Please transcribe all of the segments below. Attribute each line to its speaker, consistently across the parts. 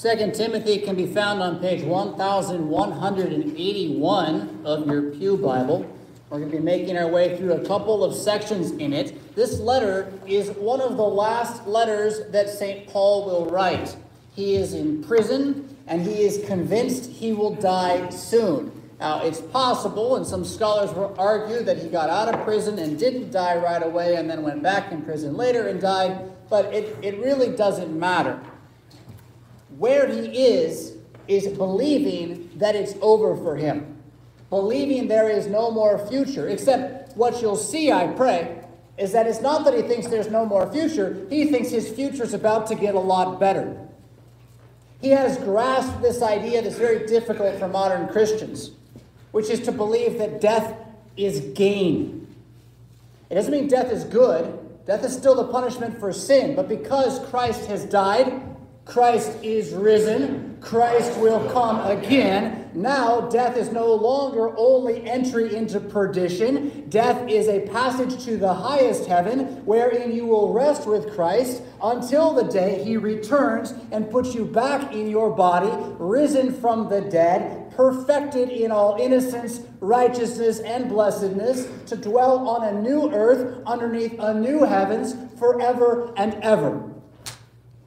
Speaker 1: 2 Timothy can be found on page 1181 of your Pew Bible. We're going to be making our way through a couple of sections in it. This letter is one of the last letters that St. Paul will write. He is in prison and he is convinced he will die soon. Now, it's possible, and some scholars will argue, that he got out of prison and didn't die right away and then went back in prison later and died, but it, it really doesn't matter. Where he is, is believing that it's over for him, believing there is no more future, except what you'll see, I pray, is that it's not that he thinks there's no more future, he thinks his future is about to get a lot better. He has grasped this idea that's very difficult for modern Christians which is to believe that death is gain. It doesn't mean death is good. Death is still the punishment for sin. But because Christ has died, Christ is risen, Christ will come again. Now, death is no longer only entry into perdition. Death is a passage to the highest heaven, wherein you will rest with Christ until the day he returns and puts you back in your body, risen from the dead, perfected in all innocence, righteousness, and blessedness, to dwell on a new earth underneath a new heavens forever and ever.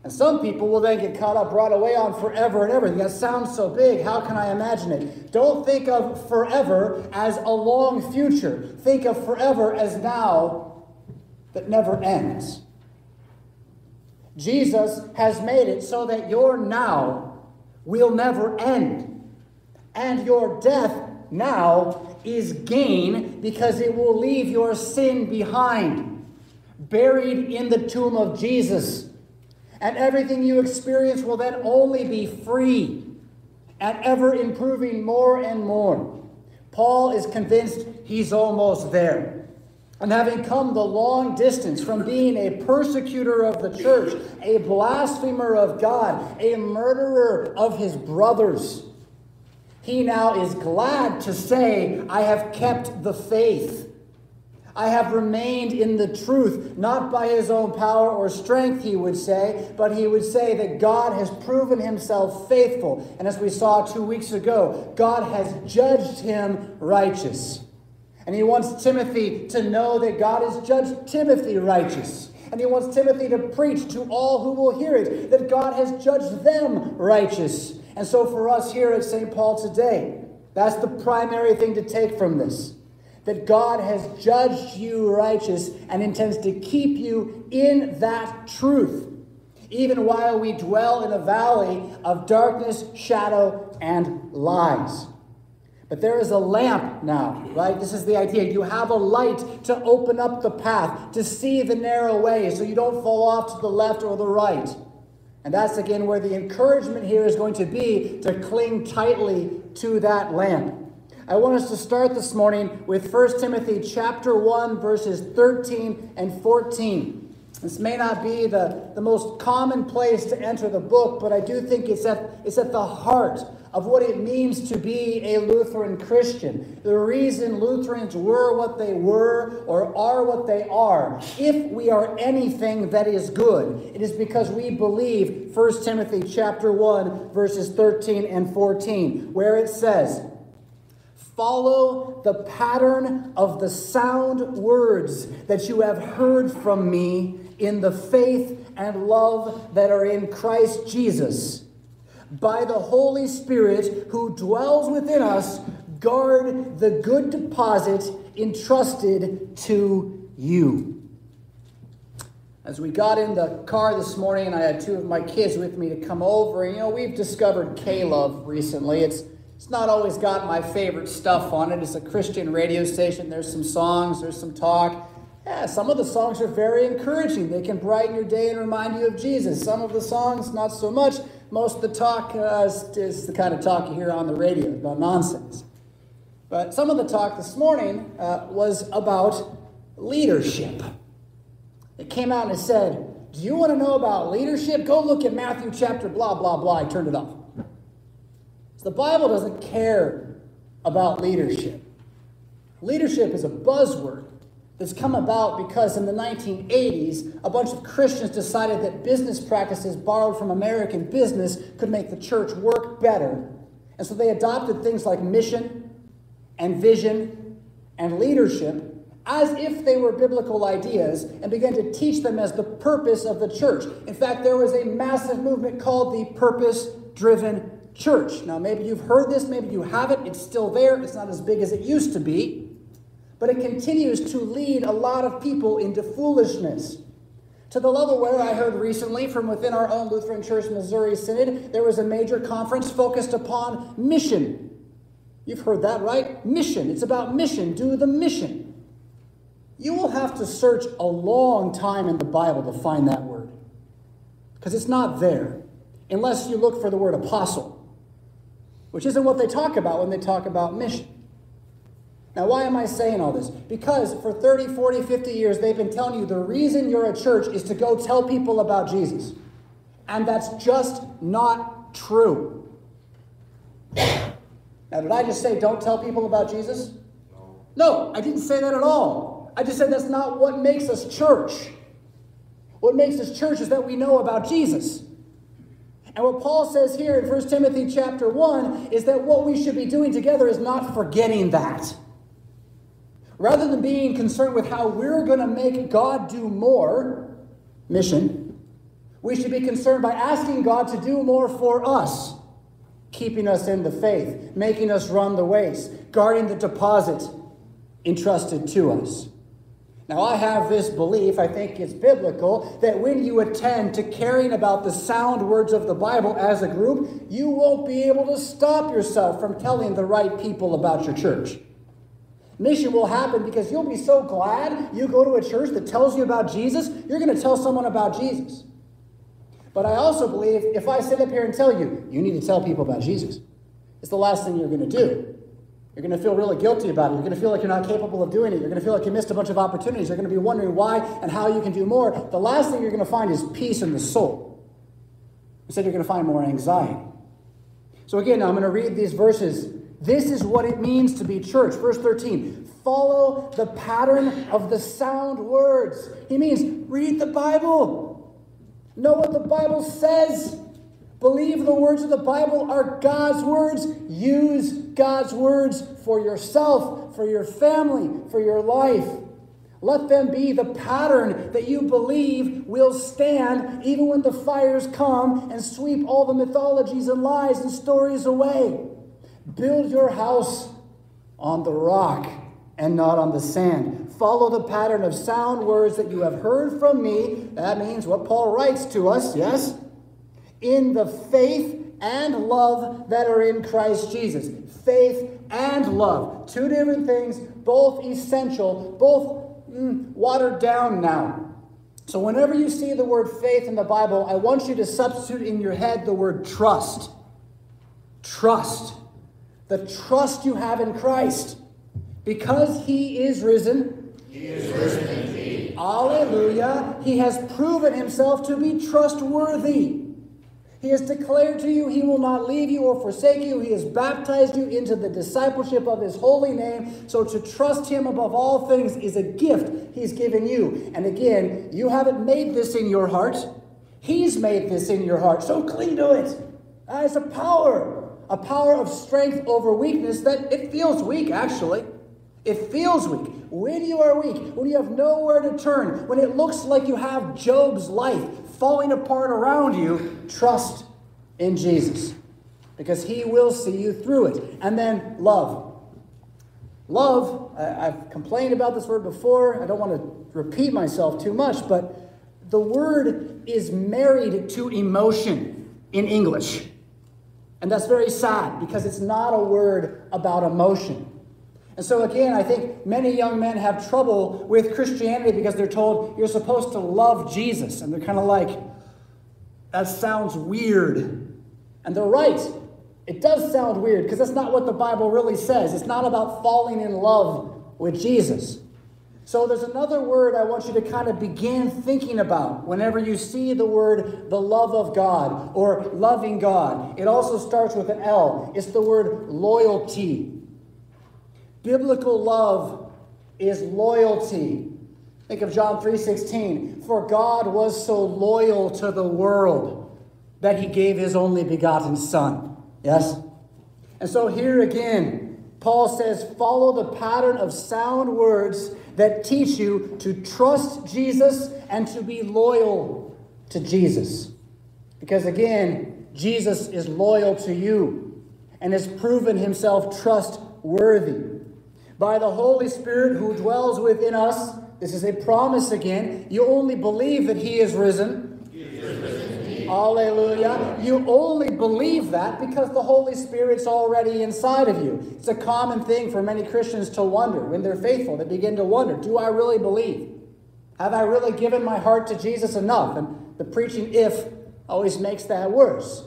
Speaker 1: And some people will then get caught up, brought away on forever and ever. That sounds so big. How can I imagine it? Don't think of forever as a long future. Think of forever as now that never ends. Jesus has made it so that your now will never end. And your death now is gain because it will leave your sin behind, buried in the tomb of Jesus. And everything you experience will then only be free and ever improving more and more. Paul is convinced he's almost there. And having come the long distance from being a persecutor of the church, a blasphemer of God, a murderer of his brothers, he now is glad to say, I have kept the faith. I have remained in the truth, not by his own power or strength, he would say, but he would say that God has proven himself faithful. And as we saw two weeks ago, God has judged him righteous. And he wants Timothy to know that God has judged Timothy righteous. And he wants Timothy to preach to all who will hear it that God has judged them righteous. And so for us here at St. Paul today, that's the primary thing to take from this. That God has judged you righteous and intends to keep you in that truth, even while we dwell in a valley of darkness, shadow, and lies. But there is a lamp now, right? This is the idea. You have a light to open up the path, to see the narrow way so you don't fall off to the left or the right. And that's again where the encouragement here is going to be to cling tightly to that lamp. I want us to start this morning with 1 Timothy chapter 1 verses 13 and 14. This may not be the, the most common place to enter the book, but I do think it's at, it's at the heart of what it means to be a Lutheran Christian. The reason Lutherans were what they were or are what they are, if we are anything that is good, it is because we believe 1 Timothy chapter 1 verses 13 and 14 where it says, Follow the pattern of the sound words that you have heard from me in the faith and love that are in Christ Jesus by the Holy Spirit who dwells within us, guard the good deposit entrusted to you. As we got in the car this morning, and I had two of my kids with me to come over, and you know, we've discovered K-Love recently. It's it's not always got my favorite stuff on it. It's a Christian radio station. There's some songs, there's some talk. Yeah, some of the songs are very encouraging. They can brighten your day and remind you of Jesus. Some of the songs, not so much. Most of the talk uh, is, the kind of talk you hear on the radio about nonsense. But some of the talk this morning uh, was about leadership. It came out and it said, Do you want to know about leadership? Go look at Matthew chapter blah, blah, blah. I turned it off. The Bible doesn't care about leadership. Leadership is a buzzword that's come about because in the 1980s, a bunch of Christians decided that business practices borrowed from American business could make the church work better. And so they adopted things like mission and vision and leadership as if they were biblical ideas and began to teach them as the purpose of the church. In fact, there was a massive movement called the purpose driven church. Now, maybe you've heard this, maybe you haven't. It's still there, it's not as big as it used to be. But it continues to lead a lot of people into foolishness. To the level where I heard recently from within our own Lutheran Church Missouri Synod, there was a major conference focused upon mission. You've heard that, right? Mission. It's about mission. Do the mission. You will have to search a long time in the Bible to find that word because it's not there unless you look for the word apostle, which isn't what they talk about when they talk about mission. Now, why am I saying all this? Because for 30, 40, 50 years, they've been telling you the reason you're a church is to go tell people about Jesus. And that's just not true. Now, did I just say don't tell people about Jesus? No. No, I didn't say that at all. I just said that's not what makes us church. What makes us church is that we know about Jesus. And what Paul says here in 1 Timothy chapter 1 is that what we should be doing together is not forgetting that. Rather than being concerned with how we're going to make God do more, mission, we should be concerned by asking God to do more for us, keeping us in the faith, making us run the race, guarding the deposit entrusted to us. Now, I have this belief, I think it's biblical, that when you attend to caring about the sound words of the Bible as a group, you won't be able to stop yourself from telling the right people about your church. Mission will happen because you'll be so glad you go to a church that tells you about Jesus, you're going to tell someone about Jesus. But I also believe if I sit up here and tell you, you need to tell people about Jesus, it's the last thing you're going to do. You're going to feel really guilty about it. You're going to feel like you're not capable of doing it. You're going to feel like you missed a bunch of opportunities. You're going to be wondering why and how you can do more. The last thing you're going to find is peace in the soul. Instead, you're going to find more anxiety. So, again, I'm going to read these verses. This is what it means to be church. Verse 13 follow the pattern of the sound words. He means read the Bible, know what the Bible says. Believe the words of the Bible are God's words. Use God's words for yourself, for your family, for your life. Let them be the pattern that you believe will stand even when the fires come and sweep all the mythologies and lies and stories away. Build your house on the rock and not on the sand. Follow the pattern of sound words that you have heard from me. That means what Paul writes to us, yes? In the faith and love that are in Christ Jesus. Faith and love. Two different things, both essential, both mm, watered down now. So, whenever you see the word faith in the Bible, I want you to substitute in your head the word trust. Trust. The trust you have in Christ. Because he is risen.
Speaker 2: He is risen indeed.
Speaker 1: Alleluia. He has proven himself to be trustworthy. He has declared to you he will not leave you or forsake you. He has baptized you into the discipleship of his holy name. So to trust him above all things is a gift he's given you. And again, you haven't made this in your heart. He's made this in your heart. So cling to it. Uh, it's a power, a power of strength over weakness that it feels weak, actually. It feels weak. When you are weak, when you have nowhere to turn, when it looks like you have Job's life, falling apart around you, trust in Jesus because he will see you through it. And then love. Love, I, have complained about this word before. I don't want to repeat myself too much, but the word is married to emotion in English. And that's very sad because it's not a word about emotion. And so, again, I think many young men have trouble with Christianity because they're told you're supposed to love Jesus. And they're kind of like, that sounds weird. And they're right. It does sound weird because that's not what the Bible really says. It's not about falling in love with Jesus. So there's another word I want you to kind of begin thinking about whenever you see the word the love of God or loving God. It also starts with an L. It's the word loyalty. Biblical love is loyalty. Think of John 3:16. For God was so loyal to the world that he gave his only begotten son. Yes? And so here again, Paul says, follow the pattern of sound words that teach you to trust Jesus and to be loyal to Jesus. Because again, Jesus is loyal to you and has proven himself trustworthy. By the Holy Spirit who dwells within us, this is a promise again. You only believe that he is risen.
Speaker 2: He is risen
Speaker 1: Hallelujah. You only believe that because the Holy Spirit's already inside of you. It's a common thing for many Christians to wonder. When they're faithful, they begin to wonder Do I really believe? Have I really given my heart to Jesus enough? And the preaching if always makes that worse.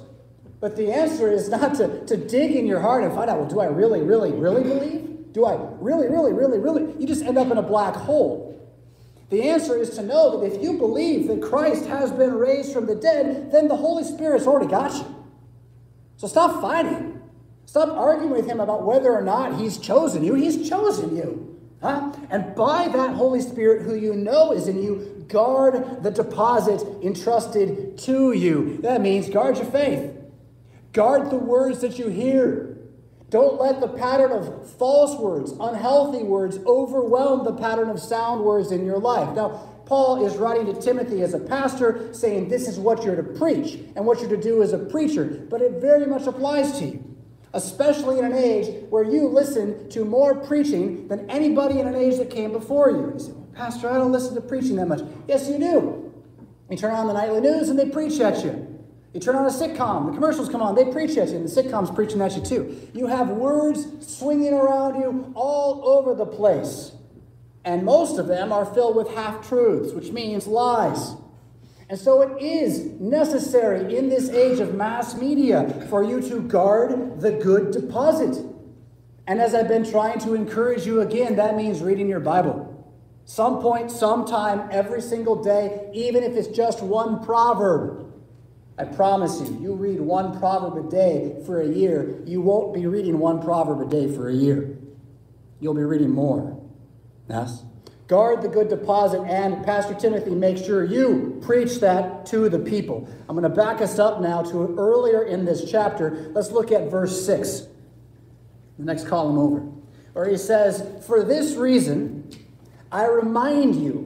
Speaker 1: But the answer is not to, to dig in your heart and find out, well, do I really, really, really believe? Do I really, really, really, really? You just end up in a black hole. The answer is to know that if you believe that Christ has been raised from the dead, then the Holy Spirit's already got you. So stop fighting. Stop arguing with him about whether or not he's chosen you. He's chosen you. Huh? And by that Holy Spirit, who you know is in you, guard the deposit entrusted to you. That means guard your faith. Guard the words that you hear. Don't let the pattern of false words, unhealthy words, overwhelm the pattern of sound words in your life. Now, Paul is writing to Timothy as a pastor, saying this is what you're to preach and what you're to do as a preacher, but it very much applies to you, especially in an age where you listen to more preaching than anybody in an age that came before you. You say, Pastor, I don't listen to preaching that much. Yes, you do. You turn on the nightly news and they preach at you. You turn on a sitcom, the commercials come on, they preach at you, and the sitcom's preaching at you too. You have words swinging around you all over the place. And most of them are filled with half truths, which means lies. And so it is necessary in this age of mass media for you to guard the good deposit. And as I've been trying to encourage you again, that means reading your Bible. Some point, sometime, every single day, even if it's just one proverb. I promise you, you read one proverb a day for a year, you won't be reading one proverb a day for a year. You'll be reading more. Yes? Guard the good deposit, and Pastor Timothy, make sure you preach that to the people. I'm going to back us up now to earlier in this chapter. Let's look at verse 6, the next column over, where he says, For this reason, I remind you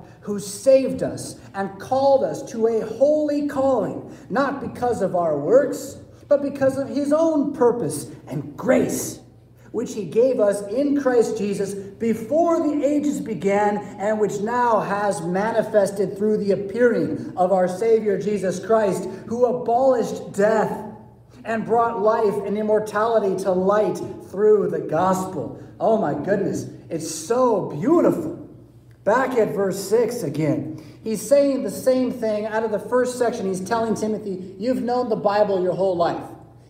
Speaker 1: who saved us and called us to a holy calling, not because of our works, but because of his own purpose and grace, which he gave us in Christ Jesus before the ages began, and which now has manifested through the appearing of our Savior Jesus Christ, who abolished death and brought life and immortality to light through the gospel. Oh my goodness, it's so beautiful. Back at verse 6 again. He's saying the same thing out of the first section. He's telling Timothy, You've known the Bible your whole life,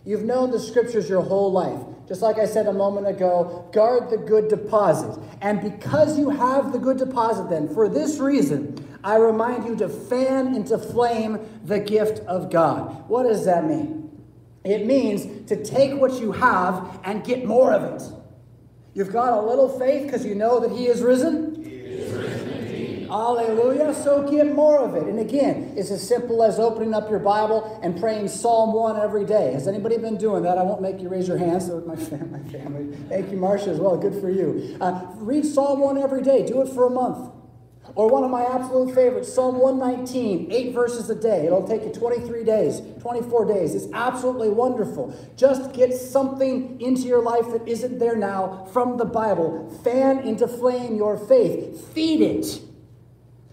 Speaker 1: you've known the scriptures your whole life. Just like I said a moment ago, guard the good deposit. And because you have the good deposit, then, for this reason, I remind you to fan into flame the gift of God. What does that mean? It means to take what you have and get more of it. You've got a little faith because you know that He is risen. Hallelujah. So get more of it. And again, it's as simple as opening up your Bible and praying Psalm 1 every day. Has anybody been doing that? I won't make you raise your hands. So my, my family. Thank you, Marcia, as well. Good for you. Uh, read Psalm 1 every day. Do it for a month. Or one of my absolute favorites, Psalm 119, eight verses a day. It'll take you 23 days, 24 days. It's absolutely wonderful. Just get something into your life that isn't there now from the Bible. Fan into flame your faith. Feed it.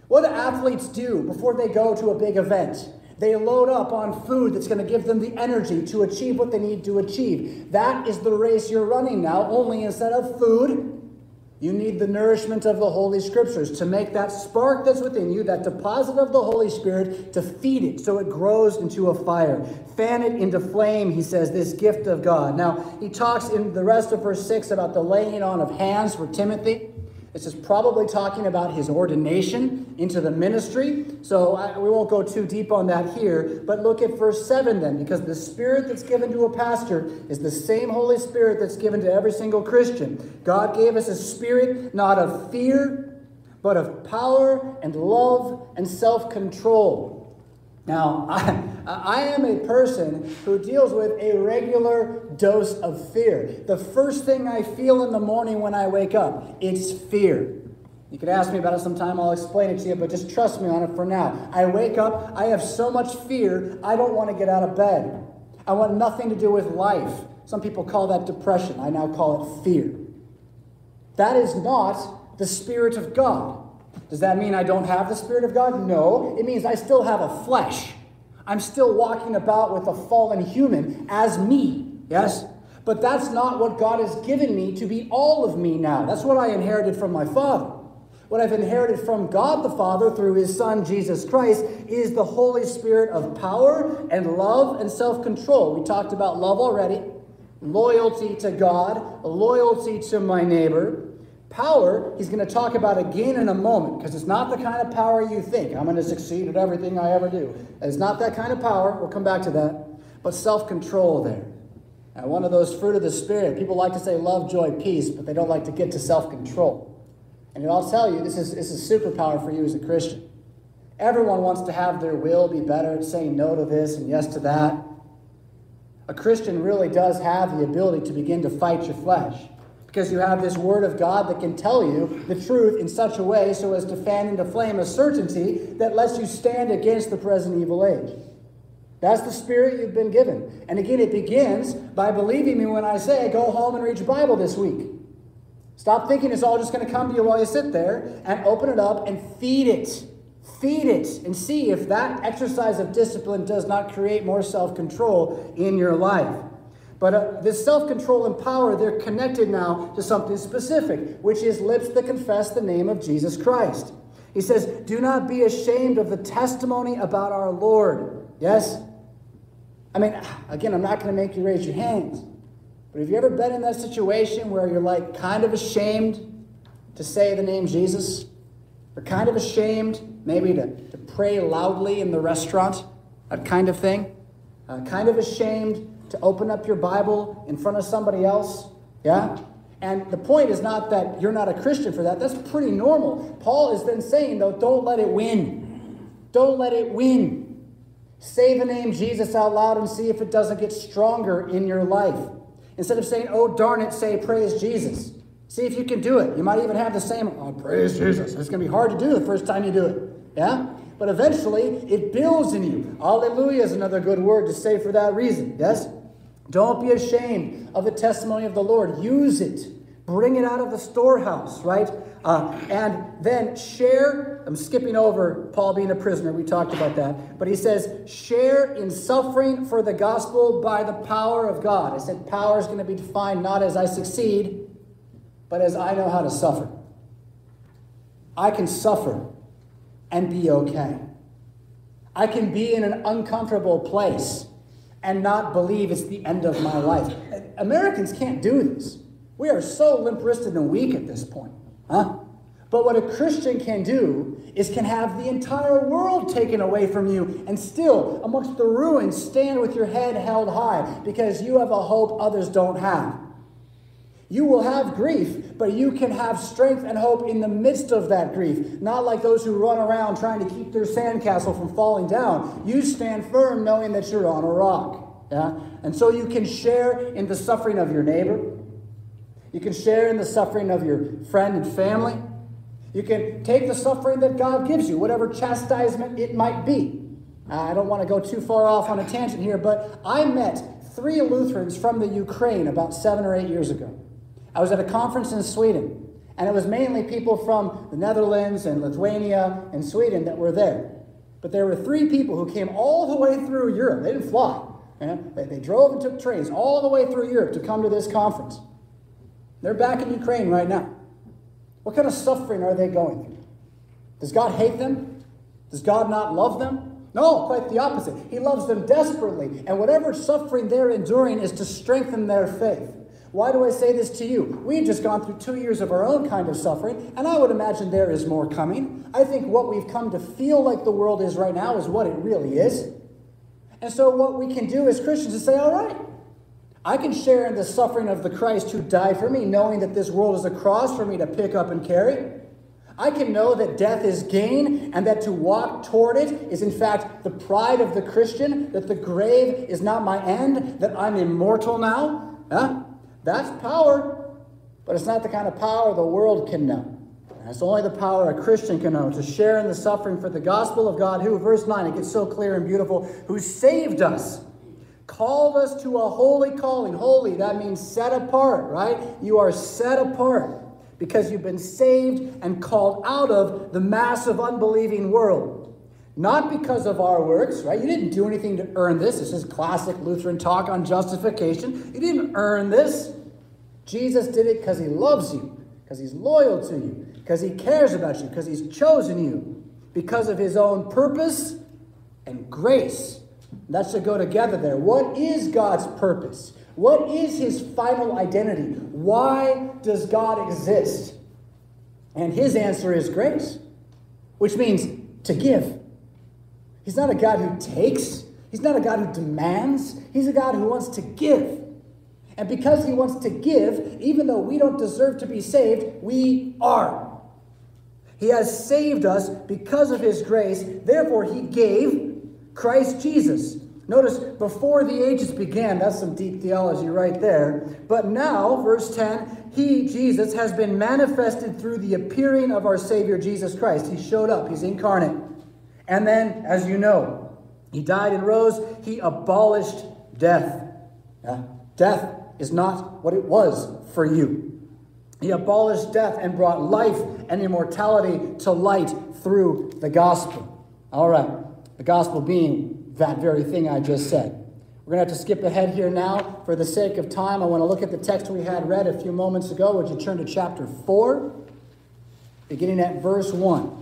Speaker 1: What do athletes do before they go to a big event? They load up on food that's going to give them the energy to achieve what they need to achieve. That is the race you're running now, only instead of food, You need the nourishment of the Holy Scriptures to make that spark that's within you, that deposit of the Holy Spirit, to feed it so it grows into a fire. Fan it into flame, he says, this gift of God. Now, he talks in the rest of verse 6 about the laying on of hands for Timothy. This is probably talking about his ordination into the ministry. So I, we won't go too deep on that here. But look at verse 7 then, because the spirit that's given to a pastor is the same Holy Spirit that's given to every single Christian. God gave us a spirit not of fear, but of power and love and self control. Now, I, I am a person who deals with a regular dose of fear. The first thing I feel in the morning when I wake up, it's fear. You could ask me about it sometime, I'll explain it to you, but just trust me on it for now. I wake up, I have so much fear, I don't want to get out of bed. I want nothing to do with life. Some people call that depression. I now call it fear. That is not the Spirit of God. Does that mean I don't have the Spirit of God? No. It means I still have a flesh. I'm still walking about with a fallen human as me. Yes? But that's not what God has given me to be all of me now. That's what I inherited from my Father. What I've inherited from God the Father through His Son Jesus Christ is the Holy Spirit of power and love and self control. We talked about love already, loyalty to God, loyalty to my neighbor, Power, he's going to talk about again in a moment because it's not the kind of power you think. I'm going to succeed at everything I ever do. It's not that kind of power. We'll come back to that. But self control there. Now, one of those fruit of the Spirit, people like to say love, joy, peace, but they don't like to get to self control. And I'll tell you, this is, this is superpower for you as a Christian. Everyone wants to have their will be better at saying no to this and yes to that. A Christian really does have the ability to begin to fight your flesh because you have this word of God that can tell you the truth in such a way so as to fan into flame a certainty that lets you stand against the present evil age. That's the spirit you've been given. And again, it begins by believing me when I say, go home and read your Bible this week. Stop thinking it's all just going to come to you while you sit there and open it up and feed it. Feed it and see if that exercise of discipline does not create more self control in your life. But uh, this self control and power, they're connected now to something specific, which is lips that confess the name of Jesus Christ. He says, Do not be ashamed of the testimony about our Lord. Yes? I mean, again, I'm not going to make you raise your hands. But have you ever been in that situation where you're like kind of ashamed to say the name Jesus? Or kind of ashamed maybe to, to pray loudly in the restaurant? That kind of thing? Uh, kind of ashamed to open up your Bible in front of somebody else. Yeah? And the point is not that you're not a Christian for that. That's pretty normal. Paul is then saying, though, don't let it win. Don't let it win. Say the name Jesus out loud and see if it doesn't get stronger in your life. Instead of saying, oh, darn it, say praise Jesus. See if you can do it. You might even have the same, oh, praise Jesus. It's going to be hard to do the first time you do it. Yeah? But eventually, it builds in you. Hallelujah is another good word to say for that reason. Yes? Don't be ashamed of the testimony of the Lord. Use it. Bring it out of the storehouse, right? Uh, and then share. I'm skipping over Paul being a prisoner. We talked about that. But he says, share in suffering for the gospel by the power of God. I said power is going to be defined not as I succeed, but as I know how to suffer. I can suffer and be okay. I can be in an uncomfortable place and not believe it's the end of my life. Americans can't do this. We are so limp wristed and weak at this point. Huh? But what a Christian can do is can have the entire world taken away from you and still, amongst the ruins, stand with your head held high because you have a hope others don't have. You will have grief, but you can have strength and hope in the midst of that grief. Not like those who run around trying to keep their sandcastle from falling down. You stand firm knowing that you're on a rock. Yeah? And so you can share in the suffering of your neighbor. You can share in the suffering of your friend and family. You can take the suffering that God gives you, whatever chastisement it might be. I don't want to go too far off on a tangent here, but I met three Lutherans from the Ukraine about seven or eight years ago. I was at a conference in Sweden, and it was mainly people from the Netherlands and Lithuania and Sweden that were there. But there were three people who came all the way through Europe. They didn't fly. They, they drove and took trains all the way through Europe to come to this conference. They're back in Ukraine right now. What kind of suffering are they going through? Does God hate them? Does God not love them? No, quite the opposite. He loves them desperately, and whatever suffering they're enduring is to strengthen their faith. Why do I say this to you? We've just gone through two years of our own kind of suffering, and I would imagine there is more coming. I think what we've come to feel like the world is right now is what it really is. And so, what we can do as Christians is say, all right, I can share in the suffering of the Christ who died for me, knowing that this world is a cross for me to pick up and carry. I can know that death is gain and that to walk toward it is, in fact, the pride of the Christian, that the grave is not my end, that I'm immortal now. Huh? That's power, but it's not the kind of power the world can know. That's only the power a Christian can know to share in the suffering for the gospel of God, who, verse 9, it gets so clear and beautiful, who saved us, called us to a holy calling. Holy, that means set apart, right? You are set apart because you've been saved and called out of the massive unbelieving world. Not because of our works, right? You didn't do anything to earn this. This is classic Lutheran talk on justification. You didn't earn this. Jesus did it because he loves you, because he's loyal to you, because he cares about you, because he's chosen you, because of his own purpose and grace. That should go together there. What is God's purpose? What is his final identity? Why does God exist? And his answer is grace, which means to give. He's not a God who takes, He's not a God who demands, He's a God who wants to give. And because He wants to give, even though we don't deserve to be saved, we are. He has saved us because of His grace. Therefore, He gave Christ Jesus. Notice, before the ages began, that's some deep theology right there. But now, verse 10, He, Jesus, has been manifested through the appearing of our Savior Jesus Christ. He showed up, He's incarnate. And then, as you know, he died and rose. He abolished death. Uh, death is not what it was for you. He abolished death and brought life and immortality to light through the gospel. All right, the gospel being that very thing I just said. We're going to have to skip ahead here now for the sake of time. I want to look at the text we had read a few moments ago. Would you turn to chapter 4, beginning at verse 1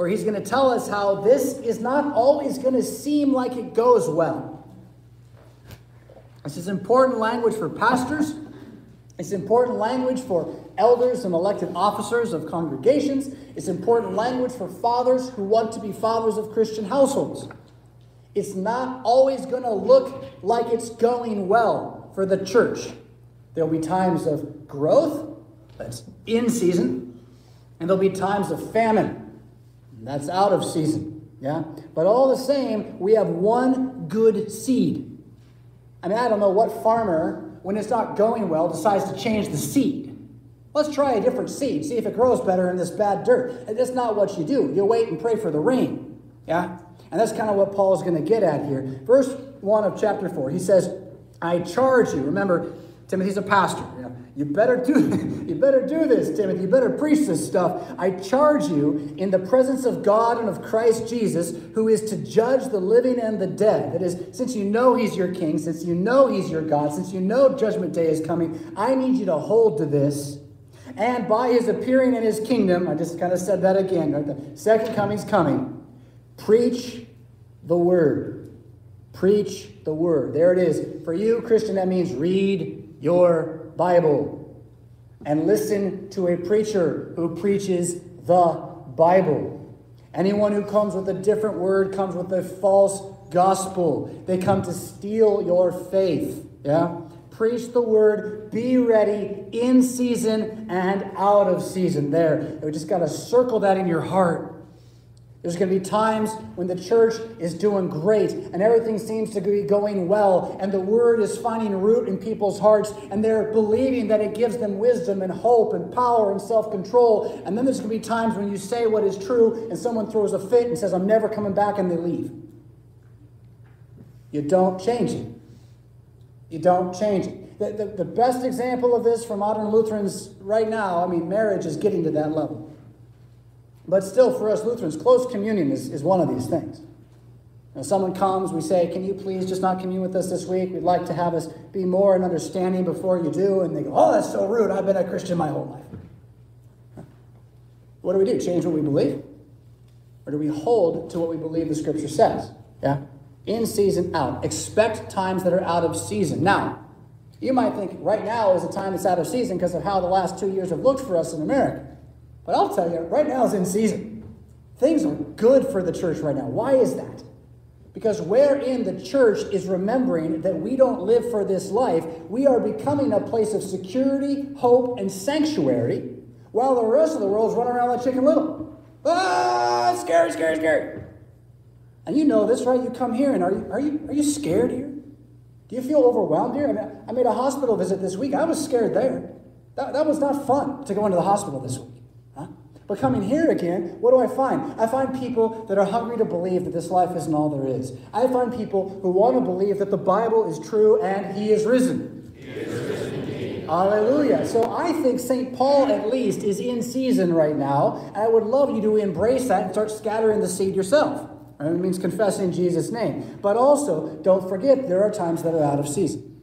Speaker 1: where he's going to tell us how this is not always going to seem like it goes well. This is important language for pastors. It's important language for elders and elected officers of congregations. It's important language for fathers who want to be fathers of Christian households. It's not always going to look like it's going well for the church. There'll be times of growth, that's in season, and there'll be times of famine that's out of season. Yeah? But all the same, we have one good seed. I mean, I don't know what farmer, when it's not going well, decides to change the seed. Let's try a different seed, see if it grows better in this bad dirt. And that's not what you do. You wait and pray for the rain. Yeah? And that's kind of what Paul is going to get at here. Verse 1 of chapter 4, he says, I charge you. Remember, Timothy's a pastor. You better do you better do this, Timothy. You better preach this stuff. I charge you in the presence of God and of Christ Jesus, who is to judge the living and the dead. That is, since you know he's your king, since you know he's your God, since you know judgment day is coming, I need you to hold to this. And by his appearing in his kingdom, I just kind of said that again, right? The second coming's coming. Preach the word. Preach the word. There it is. For you, Christian, that means read your Bible and listen to a preacher who preaches the Bible. Anyone who comes with a different word comes with a false gospel. They come to steal your faith. Yeah? Preach the word, be ready in season and out of season. There. We just got to circle that in your heart. There's going to be times when the church is doing great and everything seems to be going well, and the word is finding root in people's hearts, and they're believing that it gives them wisdom and hope and power and self control. And then there's going to be times when you say what is true, and someone throws a fit and says, I'm never coming back, and they leave. You don't change it. You don't change it. The, the, the best example of this for modern Lutherans right now, I mean, marriage is getting to that level. But still, for us Lutherans, close communion is, is one of these things. When someone comes, we say, Can you please just not commune with us this week? We'd like to have us be more in understanding before you do. And they go, Oh, that's so rude. I've been a Christian my whole life. What do we do? Change what we believe? Or do we hold to what we believe the scripture says? Yeah? In season, out. Expect times that are out of season. Now, you might think right now is a time that's out of season because of how the last two years have looked for us in America. But I'll tell you, right now is in season. Things are good for the church right now. Why is that? Because wherein the church is remembering that we don't live for this life, we are becoming a place of security, hope, and sanctuary, while the rest of the world is running around like chicken little. Ah, scary, scary, scary. And you know this, right? You come here and are you, are you, are you scared here? Do you feel overwhelmed here? I, mean, I made a hospital visit this week. I was scared there. That, that was not fun to go into the hospital this week. But coming here again, what do I find? I find people that are hungry to believe that this life isn't all there is. I find people who want to believe that the Bible is true and He is risen.
Speaker 2: He is risen
Speaker 1: Hallelujah. So I think St. Paul, at least, is in season right now. I would love you to embrace that and start scattering the seed yourself. It means confessing Jesus' name. But also, don't forget, there are times that are out of season.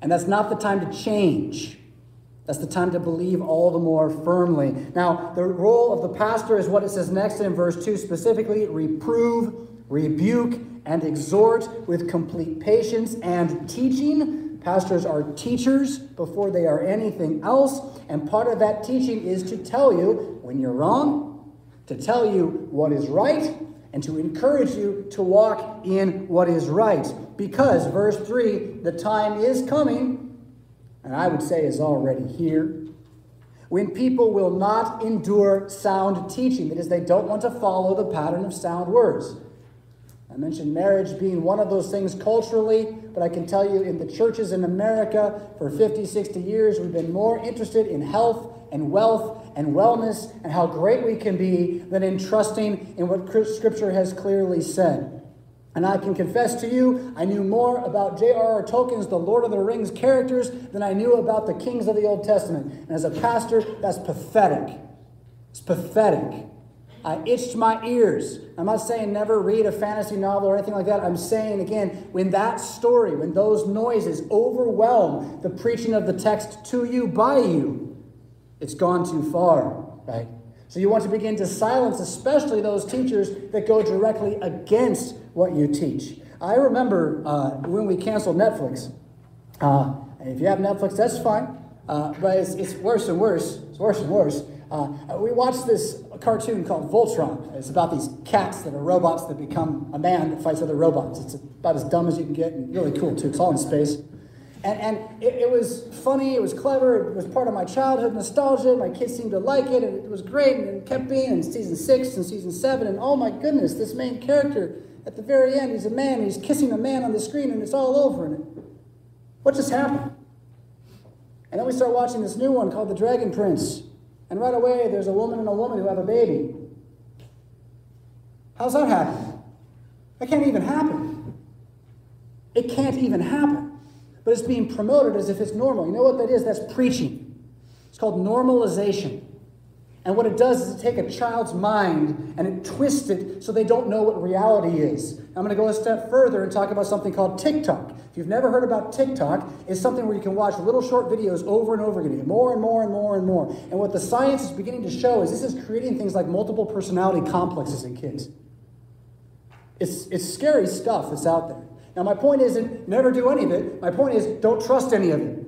Speaker 1: And that's not the time to change. That's the time to believe all the more firmly. Now, the role of the pastor is what it says next in verse 2 specifically reprove, rebuke, and exhort with complete patience and teaching. Pastors are teachers before they are anything else. And part of that teaching is to tell you when you're wrong, to tell you what is right, and to encourage you to walk in what is right. Because, verse 3, the time is coming, and I would say is already here, when people will not endure sound teaching. That is, they don't want to follow the pattern of sound words. I mentioned marriage being one of those things culturally, but I can tell you in the churches in America for 50, 60 years, we've been more interested in health and wealth and wellness and how great we can be than in trusting in what Scripture has clearly said. And I can confess to you, I knew more about J.R.R. Tolkien's The Lord of the Rings characters than I knew about the kings of the Old Testament. And as a pastor, that's pathetic. It's pathetic. I itched my ears. I'm not saying never read a fantasy novel or anything like that. I'm saying again, when that story, when those noises overwhelm the preaching of the text to you by you, it's gone too far, right? So you want to begin to silence, especially those teachers that go directly against what you teach. I remember uh, when we canceled Netflix. Uh, if you have Netflix, that's fine. Uh, but it's, it's, worse and worse. It's worse and worse. Uh, we watched this cartoon called Voltron. It's about these cats that are robots that become a man that fights other robots. It's about as dumb as you can get and really cool, too. It's all in space. And, and it, it, was funny, it was clever, it was part of my childhood nostalgia. My kids seemed to like it, and it was great, and it kept being in season six and season seven. And oh my goodness, this main character at the very end, he's a man, he's kissing a man on the screen, and it's all over. And what just happened? And then we start watching this new one called The Dragon Prince. And right away, there's a woman and a woman who have a baby. How's that happen? That can't even happen. It can't even happen but it's being promoted as if it's normal. You know what that is? That's preaching. It's called normalization. And what it does is it take a child's mind and it twists it so they don't know what reality is. I'm going to go a step further and talk about something called TikTok. If you've never heard about TikTok, it's something where you can watch little short videos over and over again, more and more and more and more. And what the science is beginning to show is this is creating things like multiple personality complexes in kids. It's, it's scary stuff that's out there. Now, my point isn't never do any of it. My point is don't trust any of it.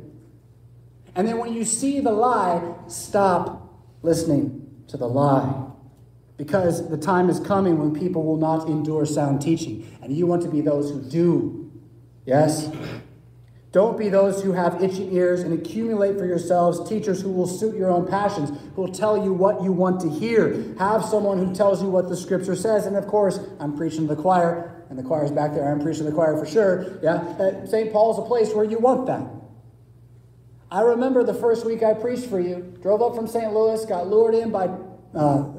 Speaker 1: And then when you see the lie, stop listening to the lie. Because the time is coming when people will not endure sound teaching. And you want to be those who do. Yes? Don't be those who have itching ears and accumulate for yourselves teachers who will suit your own passions, who will tell you what you want to hear. Have someone who tells you what the scripture says. And of course, I'm preaching to the choir and the choir's back there. I'm preaching to the choir for sure. Yeah, uh, St. Paul's a place where you want that. I remember the first week I preached for you. Drove up from St. Louis, got lured in by uh,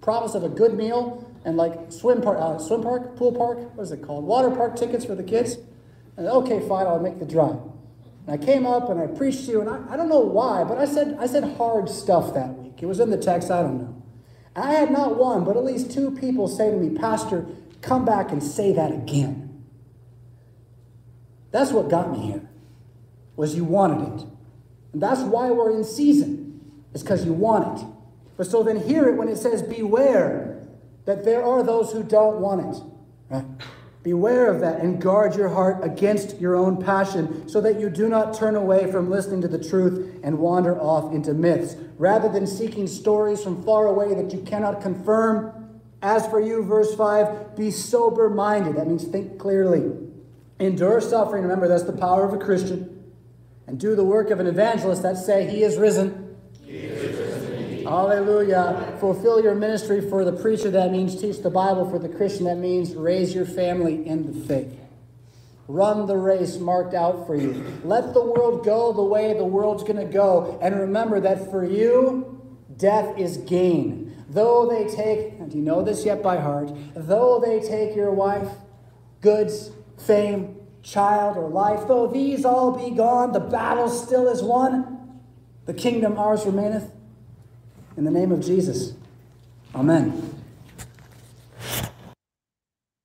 Speaker 1: promise of a good meal and like swim park, uh, swim park, pool park. What is it called? Water park tickets for the kids. And okay, fine, I'll make the drive. And I came up and I preached to you, and I, I don't know why, but I said I said hard stuff that week. It was in the text. I don't know. And I had not one, but at least two people say to me, Pastor, come back and say that again. That's what got me here, was you wanted it. And that's why we're in season, is because you want it. But so then hear it when it says, Beware that there are those who don't want it. Right? Beware of that and guard your heart against your own passion so that you do not turn away from listening to the truth and wander off into myths. Rather than seeking stories from far away that you cannot confirm, as for you, verse 5, be sober minded. That means think clearly. Endure suffering. Remember, that's the power of a Christian. And do the work of an evangelist that say, He is risen.
Speaker 2: He is risen
Speaker 1: Hallelujah. Fulfill your ministry for the preacher. That means teach the Bible. For the Christian, that means raise your family in the faith. Run the race marked out for you. Let the world go the way the world's going to go. And remember that for you, death is gain. Though they take, do you know this yet by heart? Though they take your wife, goods, fame, child, or life, though these all be gone, the battle still is won. The kingdom ours remaineth. In the name of Jesus. Amen.